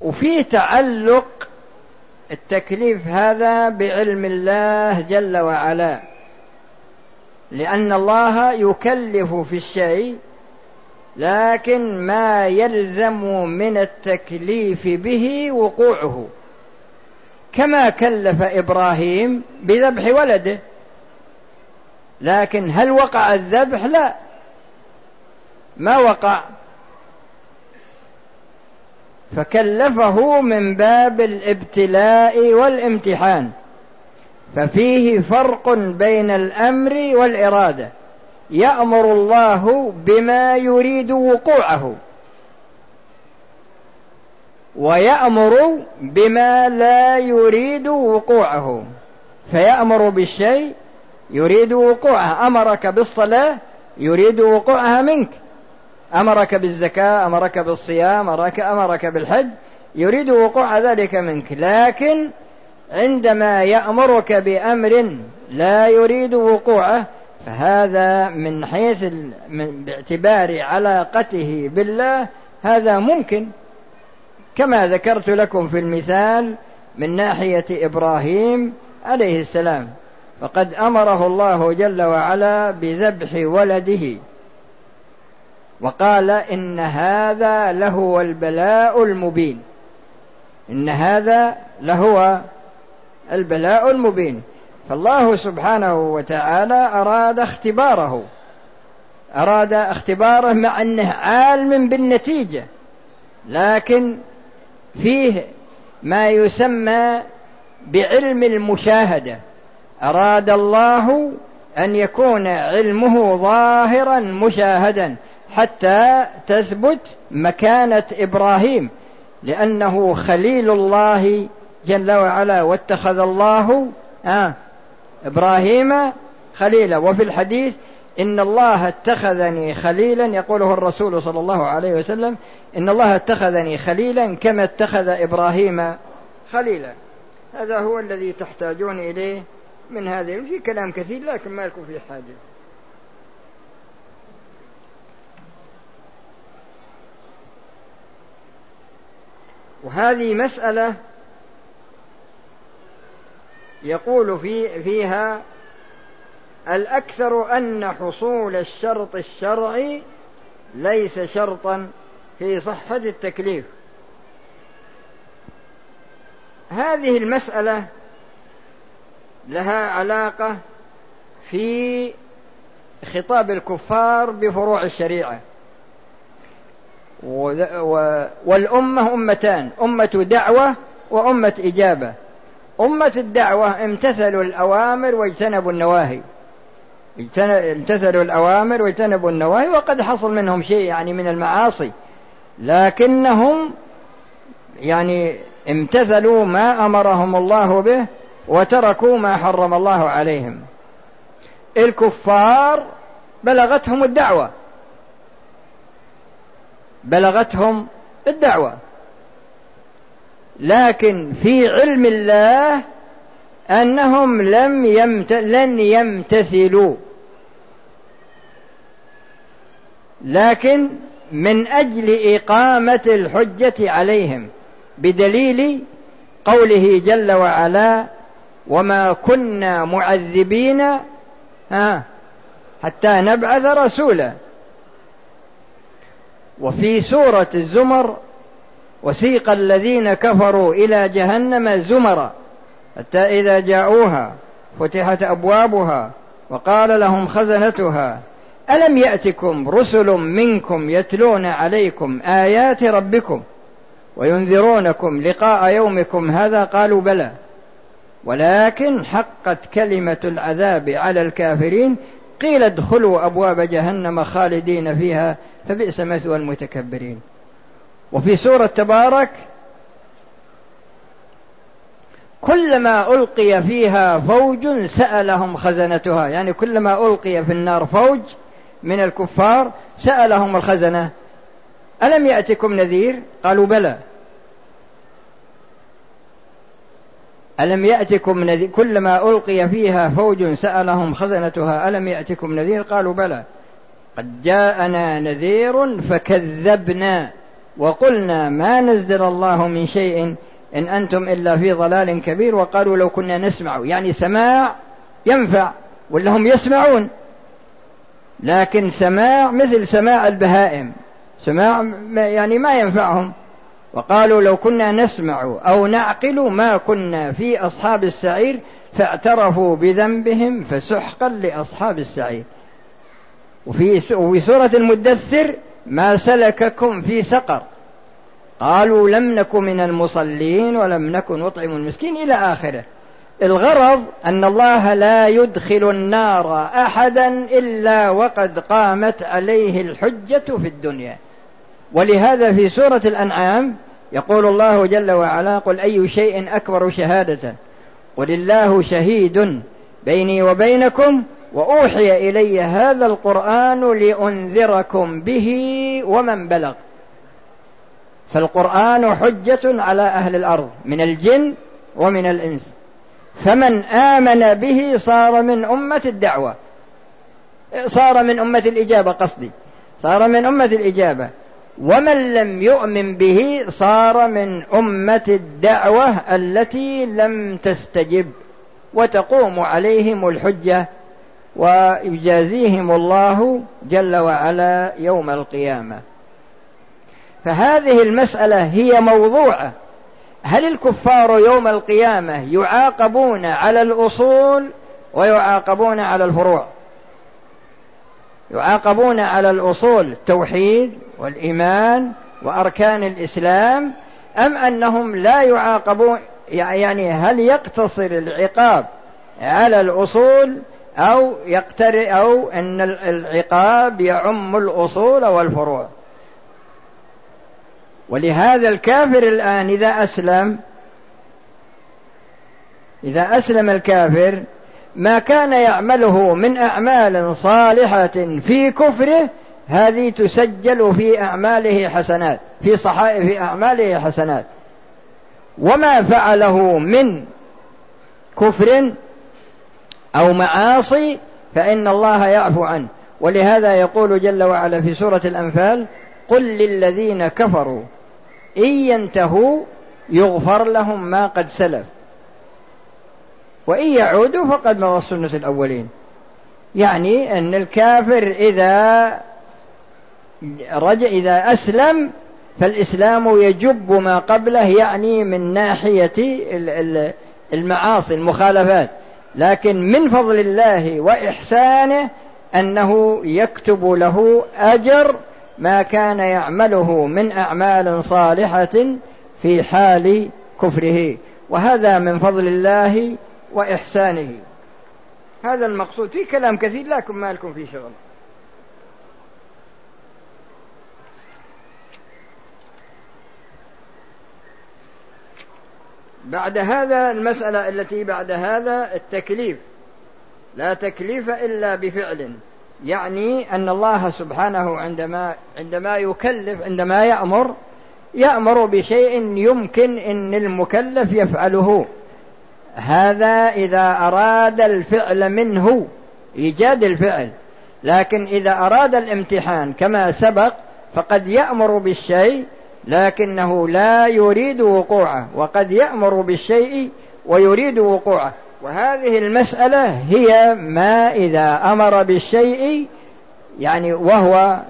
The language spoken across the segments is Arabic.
وفي تعلق التكليف هذا بعلم الله جل وعلا لأن الله يكلف في الشيء لكن ما يلزم من التكليف به وقوعه. كما كلف إبراهيم بذبح ولده لكن هل وقع الذبح؟ لا. ما وقع؟ فكلفه من باب الابتلاء والامتحان. ففيه فرق بين الأمر والإرادة. يأمر الله بما يريد وقوعه. ويأمر بما لا يريد وقوعه. فيأمر بالشيء يريد وقوعه. أمرك بالصلاة يريد وقوعها منك. أمرك بالزكاة أمرك بالصيام امرك أمرك بالحج يريد وقوع ذلك منك. لكن عندما يأمرك بأمر لا يريد وقوعه فهذا من حيث من باعتبار علاقته بالله هذا ممكن. كما ذكرت لكم في المثال من ناحية إبراهيم عليه السلام فقد أمره الله جل وعلا بذبح ولده. وقال إن هذا لهو البلاء المبين. إن هذا لهو البلاء المبين. فالله سبحانه وتعالى أراد اختباره. أراد اختباره مع أنه عالم بالنتيجة. لكن فيه ما يسمى بعلم المشاهدة. أراد الله أن يكون علمه ظاهرا مشاهدا. حتى تثبت مكانة إبراهيم لأنه خليل الله جل وعلا واتخذ الله آه إبراهيم خليلا. وفي الحديث إن الله اتخذني خليلا يقوله الرسول صلى الله عليه وسلم إن الله اتخذني خليلا كما اتخذ إبراهيم خليلا. هذا هو الذي تحتاجون إليه من هذه في كلام كثير لكن ما لكم فيه حاجة. وهذه مسألة يقول في فيها الأكثر أن حصول الشرط الشرعي ليس شرطا في صحة التكليف. هذه المسألة لها علاقة في خطاب الكفار بفروع الشريعة. والأمة أمتان أمة دعوة وأمة إجابة. أمة الدعوة امتثلوا الأوامر واجتنبوا النواهي. امتثلوا الأوامر واجتنبوا النواهي وقد حصل منهم شيء يعني من المعاصي. لكنهم يعني امتثلوا ما أمرهم الله به وتركوا ما حرم الله عليهم. الكفار بلغتهم الدعوة. بلغتهم الدعوة. لكن في علم الله أنهم لم يمت... لن يمتثلوا. لكن من أجل إقامة الحجة عليهم بدليل قوله جل وعلا وما كنا معذبين ها حتى نبعث رسولا. وفي سورة الزمر وسيق الذين كفروا إلى جهنم زمرا حتى إذا جاءوها فتحت أبوابها وقال لهم خزنتها ألم يأتكم رسل منكم يتلون عليكم آيات ربكم وينذرونكم لقاء يومكم هذا؟ قالوا بلى. ولكن حقت كلمة العذاب على الكافرين قيل ادخلوا أبواب جهنم خالدين فيها فبئس مثوى المتكبرين. وفي سورة تبارك كلما ألقي فيها فوج سألهم خزنتها. يعني كلما ألقي في النار فوج من الكفار سألهم الخزنة. ألم يأتكم نذير؟ قالوا بلى. ألم يأتكم نذير؟ كلما ألقي فيها فوج سألهم خزنتها. ألم يأتكم نذير؟ قالوا بلى. قد جاءنا نذير فكذبنا وقلنا ما نزل الله من شيء إن أنتم إلا في ضلال كبير وقالوا لو كنا نسمع. يعني سماع ينفع ولا هم يسمعون. لكن سماع مثل سماع البهائم. سماع يعني ما ينفعهم. وقالوا لو كنا نسمع أو نعقل ما كنا في أصحاب السعير فاعترفوا بذنبهم فسحقا لأصحاب السعير. وفي سورة المدثر ما سلككم في سقر. قالوا لم نك من المصلين ولم نكن نطعم المسكين إلى آخره. الغرض أن الله لا يدخل النار أحدا إلا وقد قامت عليه الحجة في الدنيا. ولهذا في سورة الأنعام يقول الله جل وعلا قل أي شيء أكبر شهادة؟ قل الله شهيد بيني وبينكم وأوحي إلي هذا القرآن لأنذركم به ومن بلغ. فالقرآن حجة على أهل الأرض من الجن ومن الإنس. فمن آمن به صار من أمة الدعوة. صار من أمة الإجابة قصدي. صار من أمة الإجابة. ومن لم يؤمن به صار من أمة الدعوة التي لم تستجب. وتقوم عليهم الحجة ويجازيهم الله جل وعلا يوم القيامة. فهذه المسألة هي موضوعة. هل الكفار يوم القيامة يعاقبون على الأصول ويعاقبون على الفروع؟ يعاقبون على الأصول التوحيد والإيمان وأركان الإسلام أم أنهم لا يعاقبون؟ يعني هل يقتصر العقاب على الأصول أو يقتر أو أن العقاب يعم الأصول والفروع. ولهذا الكافر الآن إذا أسلم إذا أسلم الكافر ما كان يعمله من أعمال صالحة في كفره هذه تسجل في أعماله حسنات في صحائف أعماله حسنات. وما فعله من كفر أو معاصي فإن الله يعفو عنه. ولهذا يقول جل وعلا في سورة الأنفال قل للذين كفروا إن ينتهوا يغفر لهم ما قد سلف. وإن يعودوا فقد مضى سنة الأولين. يعني أن الكافر إذا رجع إذا أسلم فالإسلام يجب ما قبله يعني من ناحية المعاصي المخالفات. لكن من فضل الله وإحسانه أنه يكتب له أجر ما كان يعمله من أعمال صالحة في حال كفره. وهذا من فضل الله وإحسانه. هذا المقصود. في كلام كثير لكن ما لكم في شغل. بعد هذا المسألة التي بعد هذا التكليف. لا تكليف إلا بفعل. يعني أن الله سبحانه عندما عندما يكلف عندما يأمر يأمر بشيء يمكن أن المكلف يفعله. هذا إذا أراد الفعل منه إيجاد الفعل. لكن إذا أراد الامتحان كما سبق فقد يأمر بالشيء لكنه لا يريد وقوعه وقد يأمر بالشيء ويريد وقوعه. وهذه المسألة هي ما إذا أمر بالشيء يعني وهو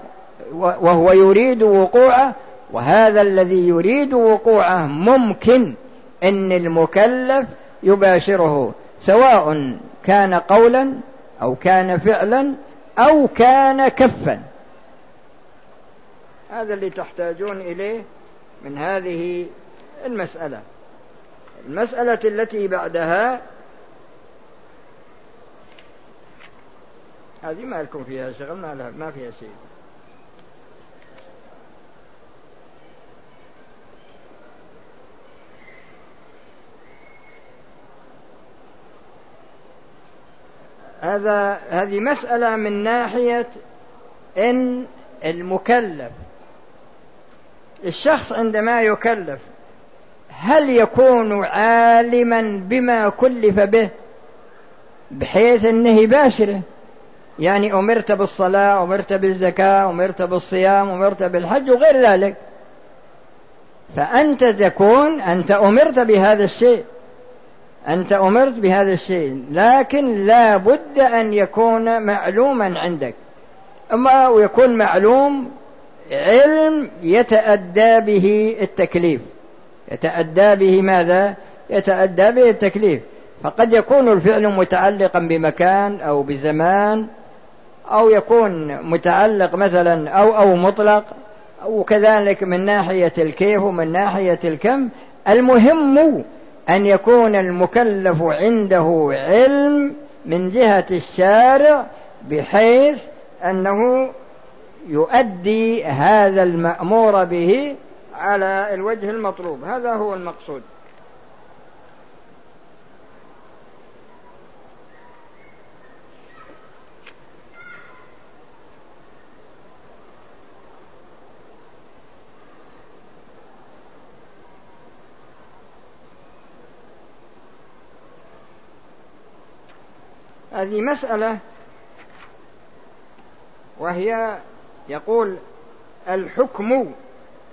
وهو يريد وقوعه وهذا الذي يريد وقوعه ممكن أن المكلف يباشره سواء كان قولا أو كان فعلا أو كان كفا. هذا اللي تحتاجون إليه من هذه المسألة. المسألة التي بعدها هذه ما لكم فيها شغل ما, ما فيها شيء. هذا هذه مسألة من ناحية إن المكلف الشخص عندما يكلف هل يكون عالما بما كلف به؟ بحيث إنه يباشره. يعني أمرت بالصلاة أمرت بالزكاة أمرت بالصيام أمرت بالحج وغير ذلك. فأنت تكون أنت أمرت بهذا الشيء. أنت أمرت بهذا الشيء. لكن لا بد أن يكون معلوما عندك. أما ويكون معلوم علم يتأدى به التكليف. يتأدى به ماذا؟ يتأدى به التكليف. فقد يكون الفعل متعلقا بمكان أو بزمان أو يكون متعلق مثلا أو أو مطلق وكذلك من ناحية الكيف ومن ناحية الكم. المهم أن يكون المكلف عنده علم من جهة الشارع بحيث أنه يؤدي هذا المأمور به على الوجه المطلوب. هذا هو المقصود. هذه مسألة وهي يقول الحكم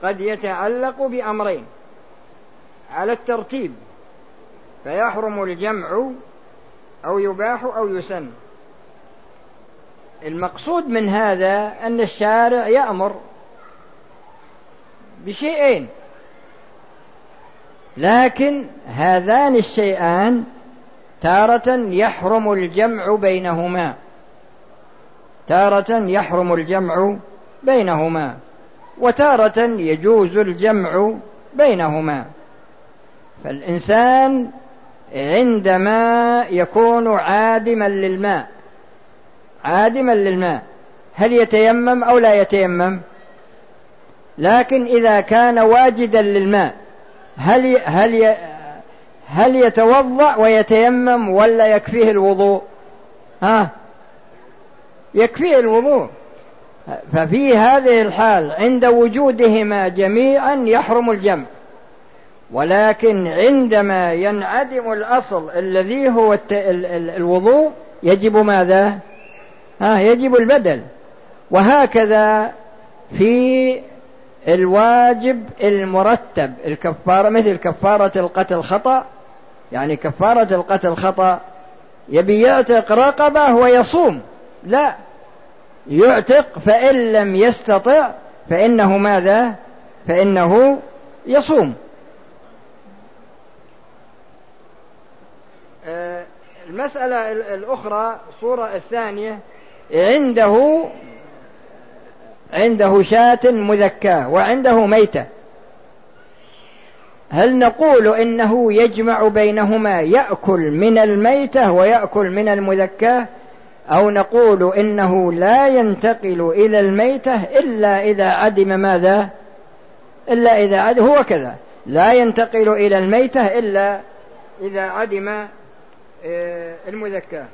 قد يتعلق بأمرين على الترتيب فيحرم الجمع أو يباح أو يسن. المقصود من هذا أن الشارع يأمر بشيئين لكن هذان الشيئان تارة يحرم الجمع بينهما. تارة يحرم الجمع بينهما وتارة يجوز الجمع بينهما. فالإنسان عندما يكون عادما للماء عادما للماء هل يتيمم أو لا يتيمم؟ لكن إذا كان واجدا للماء هل هل هل يتوضأ ويتيمم ولا يكفيه الوضوء؟ ها؟ يكفيه الوضوء. ففي هذه الحال عند وجودهما جميعا يحرم الجمع. ولكن عندما ينعدم الأصل الذي هو الوضوء يجب ماذا؟ ها يجب البدل. وهكذا في الواجب المرتب الكفارة مثل كفارة القتل خطأ. يعني كفارة القتل خطأ يبي يعتق رقبة ويصوم. لا. يعتق فإن لم يستطع فإنه ماذا؟ فإنه يصوم. آه، المسألة الأخرى صورة الثانية عنده عنده شاة مذكاة وعنده ميتة. هل نقول إنه يجمع بينهما يأكل من الميتة ويأكل من المذكاة؟ أو نقول إنه لا ينتقل إلى الميتة إلا إذا عدم ماذا؟ إلا إذا عدم هو كذا. لا ينتقل إلى الميتة إلا إذا عدم آه، المذكاة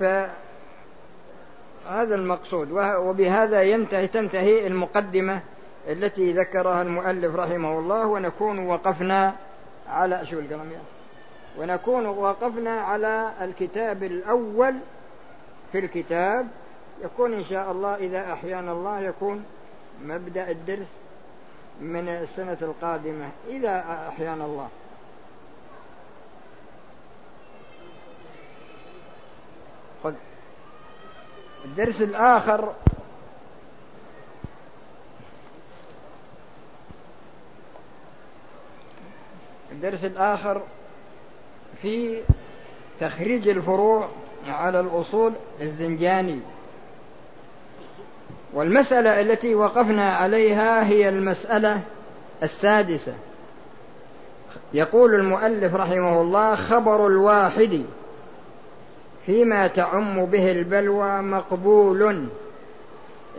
فهذا المقصود. وبهذا ينتهي تنتهي المقدمة التي ذكرها المؤلف رحمه الله ونكون وقفنا على شو القلم يعني ونكون وقفنا على الكتاب الأول في الكتاب. يكون إن شاء الله إذا أحيانا الله يكون مبدأ الدرس من السنة القادمة. إذا أحيانا الله. خذ. الدرس الآخر. الدرس الآخر. في تخريج الفروع على الأصول الزنجاني. والمسألة التي وقفنا عليها هي المسألة السادسة. يقول المؤلف رحمه الله خبر الواحد فيما تعم به البلوى مقبول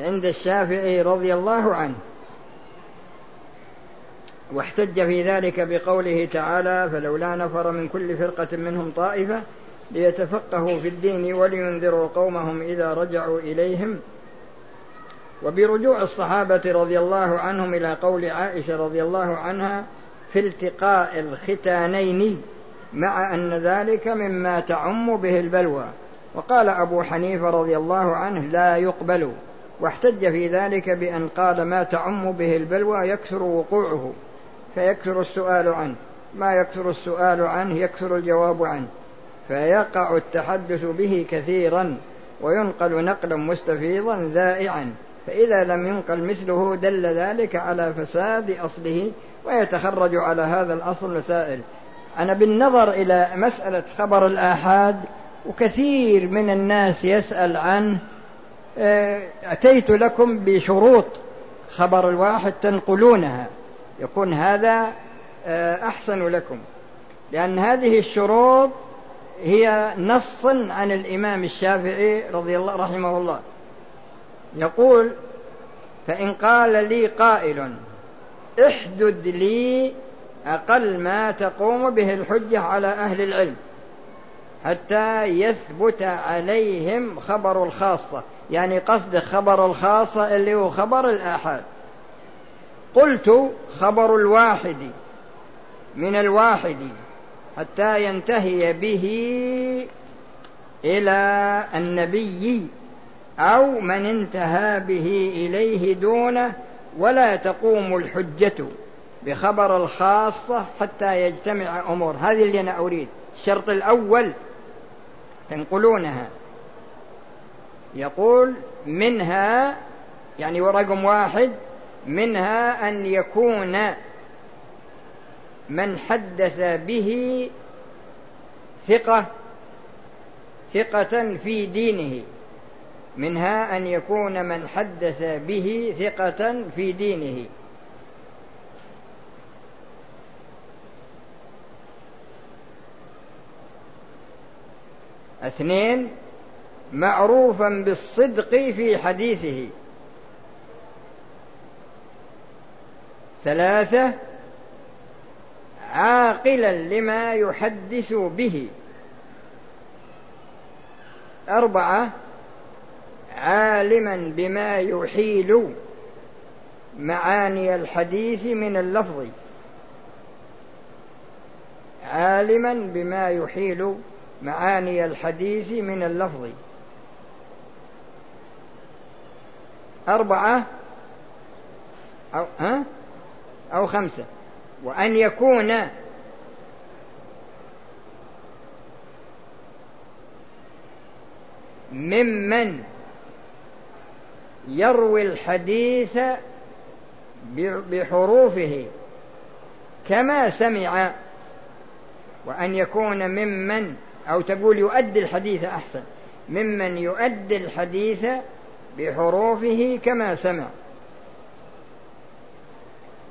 عند الشافعي رضي الله عنه. واحتج في ذلك بقوله تعالى فلولا نفر من كل فرقة منهم طائفة ليتفقهوا في الدين ولينذروا قومهم إذا رجعوا إليهم. وبرجوع الصحابة رضي الله عنهم إلى قول عائشة رضي الله عنها في التقاء الختانين مع أن ذلك مما تعم به البلوى. وقال أبو حنيفة رضي الله عنه لا يقبل. واحتج في ذلك بأن قال ما تعم به البلوى يكثر وقوعه. فيكثر السؤال عنه. ما يكثر السؤال عنه يكثر الجواب عنه. فيقع التحدث به كثيرا وينقل نقلا مستفيضا ذائعا. فإذا لم ينقل مثله دل ذلك على فساد أصله ويتخرج على هذا الأصل مسائل أنا بالنظر إلى مسألة خبر الآحاد وكثير من الناس يسأل عنه آه، أتيت لكم بشروط خبر الواحد تنقلونها. يكون هذا آه، أحسن لكم. لأن هذه الشروط هي نص عن الإمام الشافعي رضي الله رحمه الله. يقول فإن قال لي قائل احدد لي أقل ما تقوم به الحجة على أهل العلم حتى يثبت عليهم خبر الخاصة. يعني قصد خبر الخاصة اللي هو خبر الآحاد. قلت خبر الواحد من الواحد حتى ينتهي به إلى النبي أو من انتهى به إليه دونه ولا تقوم الحجة بخبر الخاصة حتى يجتمع أمور. هذه اللي أنا أريد. الشرط الأول تنقلونها. يقول منها يعني رقم واحد منها أن يكون من حدث به ثقة ثقة في دينه. منها أن يكون من حدث به ثقة في دينه. اثنين معروفا بالصدق في حديثه. ثلاثة عاقلا لما يحدث به. أربعة عالما بما يحيل معاني الحديث من اللفظ. عالما بما يحيل معاني الحديث من اللفظ. أربعة أو, ها؟ أو خمسة. وأن يكون ممن يروي الحديث بحروفه كما سمع وأن يكون ممن أو تقول يؤدي الحديث أحسن ممن يؤدي الحديث بحروفه كما سمع.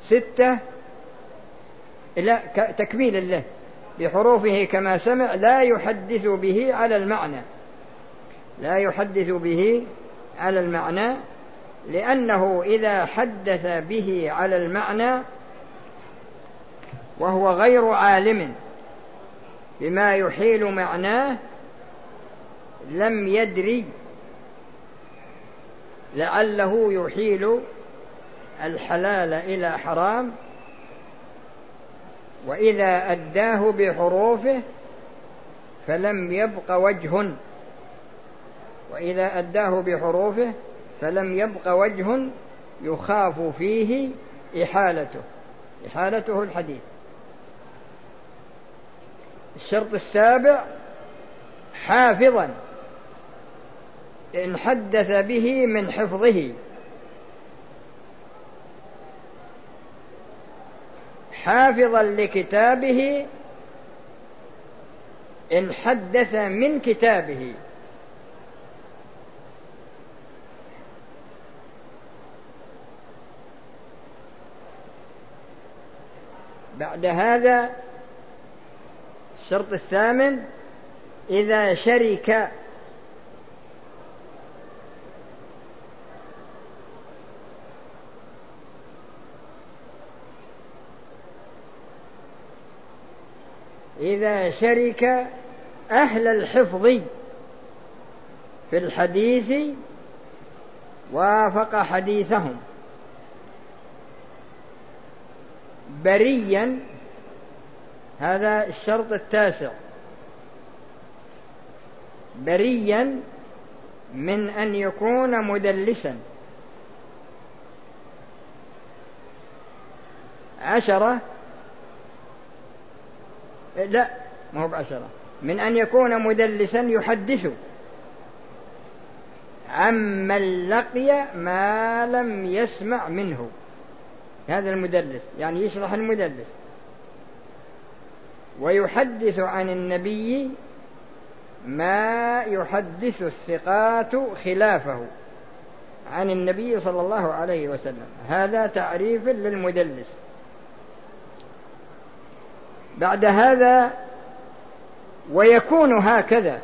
ستة لا تكميل له بحروفه كما سمع لا يحدث به على المعنى. لا يحدث به على المعنى لأنه إذا حدث به على المعنى وهو غير عالم بما يحيل معناه لم يدري لعله يحيل الحلال إلى حرام وإذا أداه بحروفه فلم يبق وجه وإذا أداه بحروفه فلم يبق وجه يخاف فيه إحالته إحالته الحديث. الشرط السابع حافظا إن حدث به من حفظه. حافظا لكتابه إن حدث من كتابه. بعد هذا الشرط الثامن إذا شرك إذا شرك أهل الحفظ في الحديث وافق حديثهم بريا هذا الشرط التاسع بريا من أن يكون مدلسا. عشرة لا ما هو بعشرة. من أن يكون مدلسا يحدث. عمن لقي ما لم يسمع منه. هذا المدلس يعني يشرح المدلس. ويحدث عن النبي ما يحدث الثقات خلافه عن النبي صلى الله عليه وسلم. هذا تعريف للمدلس. بعد هذا ويكون هكذا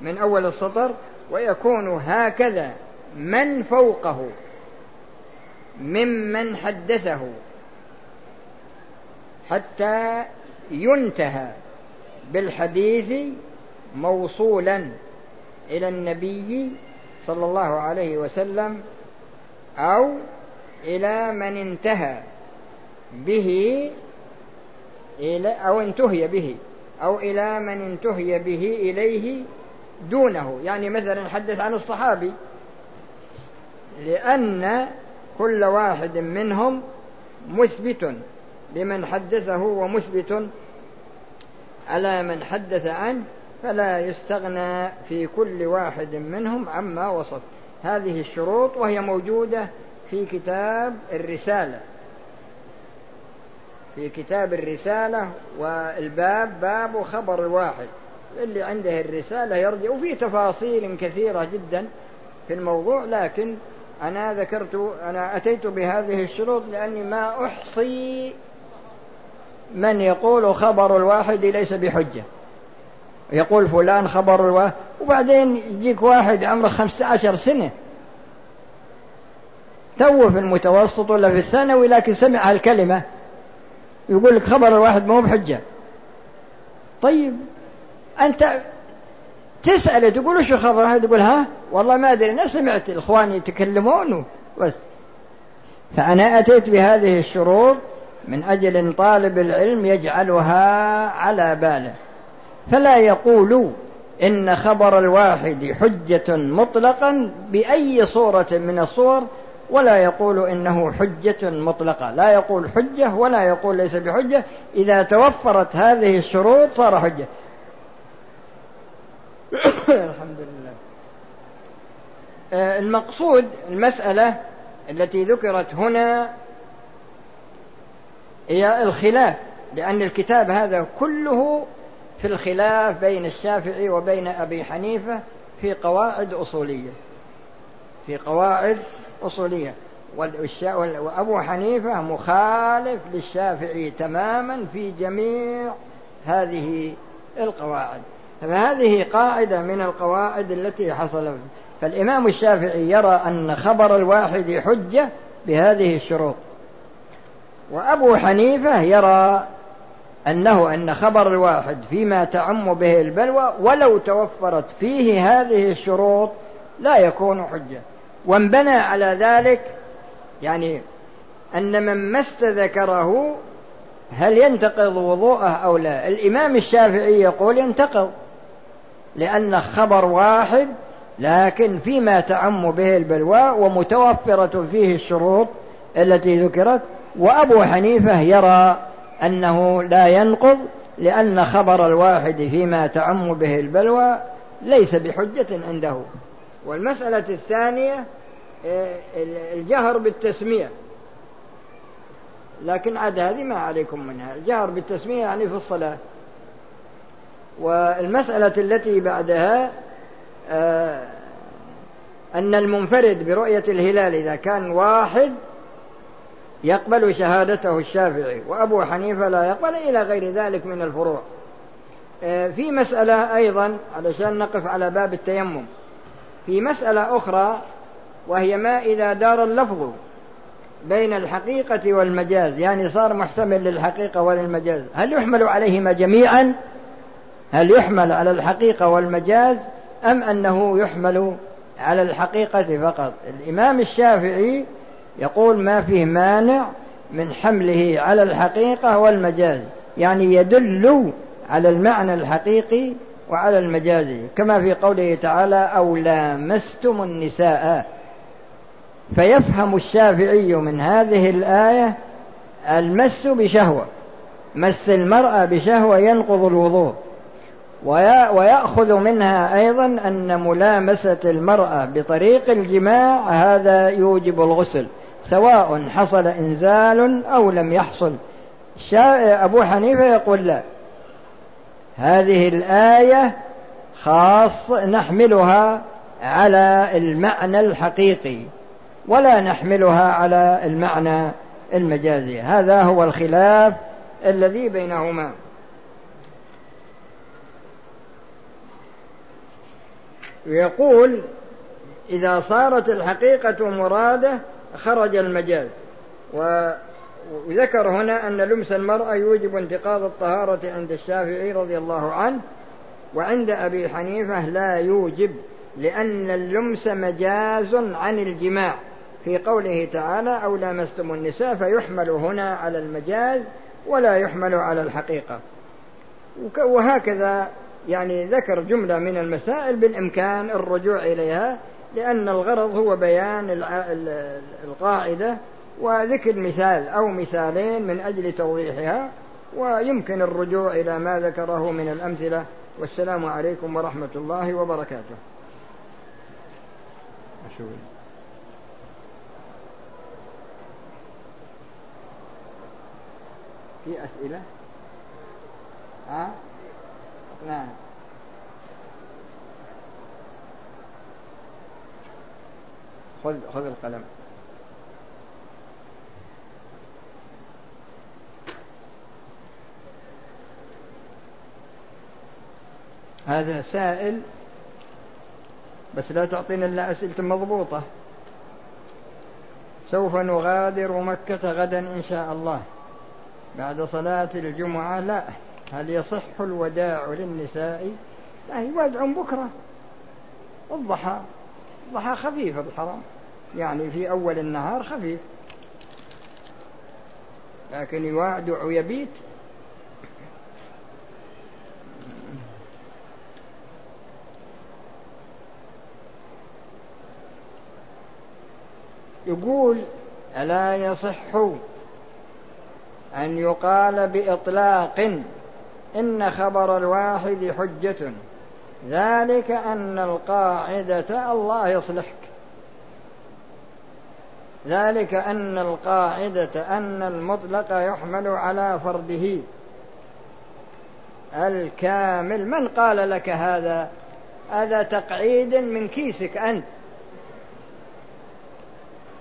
من أول السطر ويكون هكذا من فوقه ممن حدثه حتى ينتهى بالحديث موصولا إلى النبي صلى الله عليه وسلم أو إلى من انتهى به إلى أو انتهي به أو إلى من انتهي به إليه دونه. يعني مثلا حدث عن الصحابي لأن كل واحد منهم مثبت لمن حدثه ومثبت على من حدث عنه فلا يستغنى في كل واحد منهم عما وصف. هذه الشروط وهي موجودة في كتاب الرسالة. في كتاب الرسالة والباب باب خبر الواحد اللي عنده الرسالة يرجع وفي تفاصيل كثيرة جدا في الموضوع لكن أنا ذكرت أنا أتيت بهذه الشروط لأني ما أحصي من يقول خبر الواحد ليس بحجة. يقول فلان خبر الواحد وبعدين يجيك واحد عمره خمسة عشر سنة. تو في المتوسط ولا في الثانوي لكن سمع الكلمة. يقول لك خبر الواحد ما هو بحجة. طيب أنت تسأله تقول شو خبر الواحد يقول ها؟ والله ما أدري أنا سمعت الإخوان يتكلمون بس فأنا أتيت بهذه الشروط من أجل أن طالب العلم يجعلها على باله. فلا يقول إن خبر الواحد حجة مطلقا بأي صورة من الصور ولا يقول إنه حجة مطلقة. لا يقول حجة ولا يقول ليس بحجة. إذا توفرت هذه الشروط صار حجة. الحمد لله. آه، المقصود المسألة التي ذكرت هنا هي الخلاف لأن الكتاب هذا كله في الخلاف بين الشافعي وبين أبي حنيفة في قواعد أصولية في قواعد أصولية وأبو حنيفة مخالف للشافعي تماما في جميع هذه القواعد. فهذه قاعدة من القواعد التي حصل فالإمام الشافعي يرى أن خبر الواحد حجة بهذه الشروط. وأبو حنيفة يرى أنه أن خبر الواحد فيما تعم به البلوى ولو توفرت فيه هذه الشروط لا يكون حجة. وانبنى على ذلك يعني أن من مس ذكره هل ينتقض وضوءه أو لا؟ الإمام الشافعي يقول ينتقض لأن خبر واحد لكن فيما تعم به البلوى ومتوفرة فيه الشروط التي ذكرت وأبو حنيفة يرى أنه لا ينقض لأن خبر الواحد فيما تعم به البلوى ليس بحجة عنده. والمسألة الثانية الجهر بالتسمية. لكن عاد هذه ما عليكم منها. الجهر بالتسمية يعني في الصلاة. والمسألة التي بعدها آه، أن المنفرد برؤية الهلال إذا كان واحد يقبل شهادته الشافعي وأبو حنيفة لا يقبل إلى غير ذلك من الفروع. آه، في مسألة أيضا علشان نقف على باب التيمم. في مسألة أخرى وهي ما إذا دار اللفظ بين الحقيقة والمجاز يعني صار محتمل للحقيقة وللمجاز. هل يحمل عليهما جميعا؟ هل يحمل على الحقيقة والمجاز أم أنه يحمل على الحقيقة فقط؟ الإمام الشافعي يقول ما فيه مانع من حمله على الحقيقة والمجاز يعني يدل على المعنى الحقيقي وعلى المجاز كما في قوله تعالى أو لامستم النساء فيفهم الشافعي من هذه الآية المس بشهوة مس المرأة بشهوة ينقض الوضوء. ويأخذ منها أيضا أن ملامسة المرأة بطريق الجماع هذا يوجب الغسل سواء حصل إنزال أو لم يحصل. أبو حنيفة يقول لا. هذه الآية خاص نحملها على المعنى الحقيقي. ولا نحملها على المعنى المجازي. هذا هو الخلاف الذي بينهما. يقول إذا صارت الحقيقة مرادة خرج المجاز. وذكر هنا أن لمس المرأة يوجب انتقاض الطهارة عند الشافعي رضي الله عنه وعند أبي حنيفة لا يوجب لأن اللمس مجاز عن الجماع. في قوله تعالى أو لامستم النساء فيحمل هنا على المجاز ولا يحمل على الحقيقة. وهكذا يعني ذكر جملة من المسائل بالإمكان الرجوع إليها لأن الغرض هو بيان القاعدة وذكر مثال أو مثالين من أجل توضيحها ويمكن الرجوع إلى ما ذكره من الأمثلة. والسلام عليكم ورحمة الله وبركاته. في أسئلة؟ ها؟ نعم خذ خذ القلم هذا سائل بس لا تعطينا إلا أسئلة مضبوطة سوف نغادر مكة غدا إن شاء الله بعد صلاة الجمعة لا. هل يصح الوداع للنساء؟ لا يودع بكرة. الضحى الضحى خفيف الحرام يعني في أول النهار خفيف. لكن يوادع يبيت يقول ألا يصح أن يقال بإطلاق إن خبر الواحد حجة. ذلك أن القاعدة الله يصلحك. ذلك أن القاعدة أن المطلق يحمل على فرده الكامل من قال لك هذا؟ هذا تقعيد من كيسك أنت.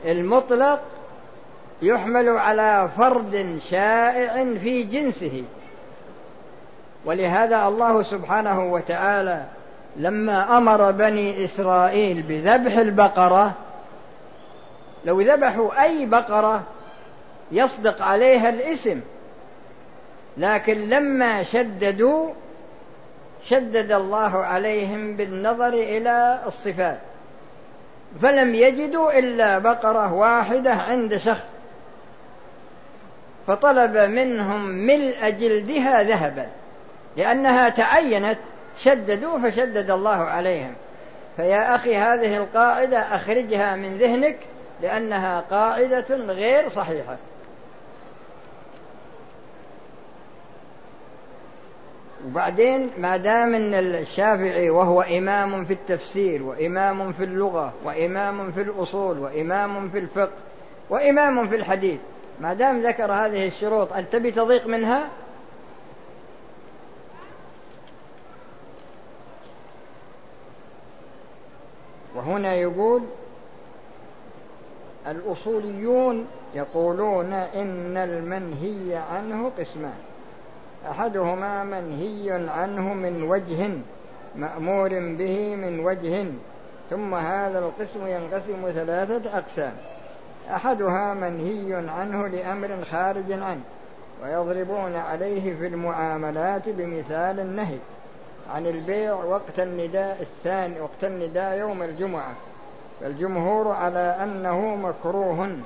المطلق يحمل على فرد شائع في جنسه. ولهذا الله سبحانه وتعالى لما أمر بني إسرائيل بذبح البقرة لو ذبحوا أي بقرة يصدق عليها الاسم لكن لما شددوا شدد الله عليهم بالنظر إلى الصفات فلم يجدوا إلا بقرة واحدة عند شخص. فطلب منهم ملء جلدها ذهبا لأنها تعينت شددوا فشدد الله عليهم. فيا أخي هذه القاعدة أخرجها من ذهنك لأنها قاعدة غير صحيحة. وبعدين ما دام إن الشافعي وهو إمام في التفسير وإمام في اللغة وإمام في الأصول وإمام في الفقه وإمام في الحديث ما دام ذكر هذه الشروط أن تبي تضيق منها؟ وهنا يقول الأصوليون يقولون إن المنهي عنه قسمان. أحدهما منهي عنه من وجه مأمور به من وجه ثم هذا القسم ينقسم ثلاثة أقسام. أحدها منهي عنه لأمر خارج عنه ويضربون عليه في المعاملات بمثال النهي عن البيع وقت النداء الثاني وقت النداء يوم الجمعة فالجمهور على أنه مكروه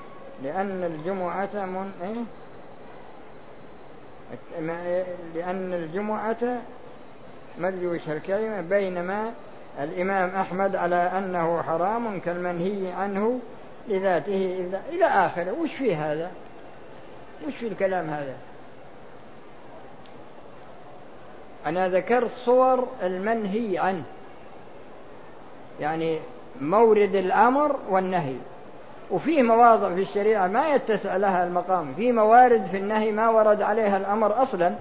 لأن الجمعة من إيه؟ لأن الجمعة مدلوش الكلمة بينما الإمام أحمد على أنه حرام كالمنهي عنه لذاته إلى آخره. وش في هذا؟ وش في الكلام هذا؟ أنا ذكرت صور المنهي عنه. يعني مورد الأمر والنهي. وفي مواضع في الشريعة ما يتسع لها المقام. في موارد في النهي ما ورد عليها الأمر أصلا.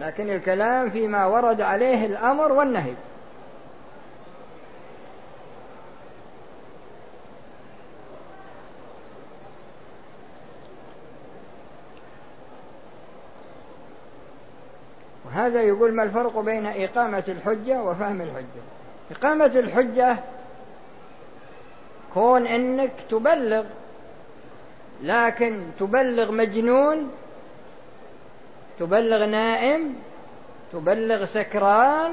لكن الكلام فيما ورد عليه الأمر والنهي. وهذا يقول ما الفرق بين إقامة الحجة وفهم الحجة؟ إقامة الحجة كون إنك تبلغ لكن تبلغ مجنون تبلغ نائم تبلغ سكران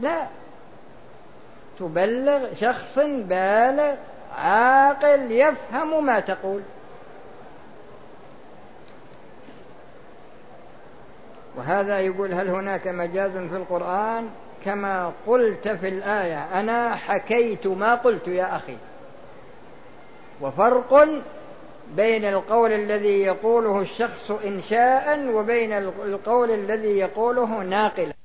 لا. تبلغ شخص بالغ عاقل يفهم ما تقول. وهذا يقول هل هناك مجاز في القرآن؟ كما قلت في الآية أنا حكيت ما قلت يا أخي. وفرق بين القول الذي يقوله الشخص إنشاء وبين القول الذي يقوله ناقلا.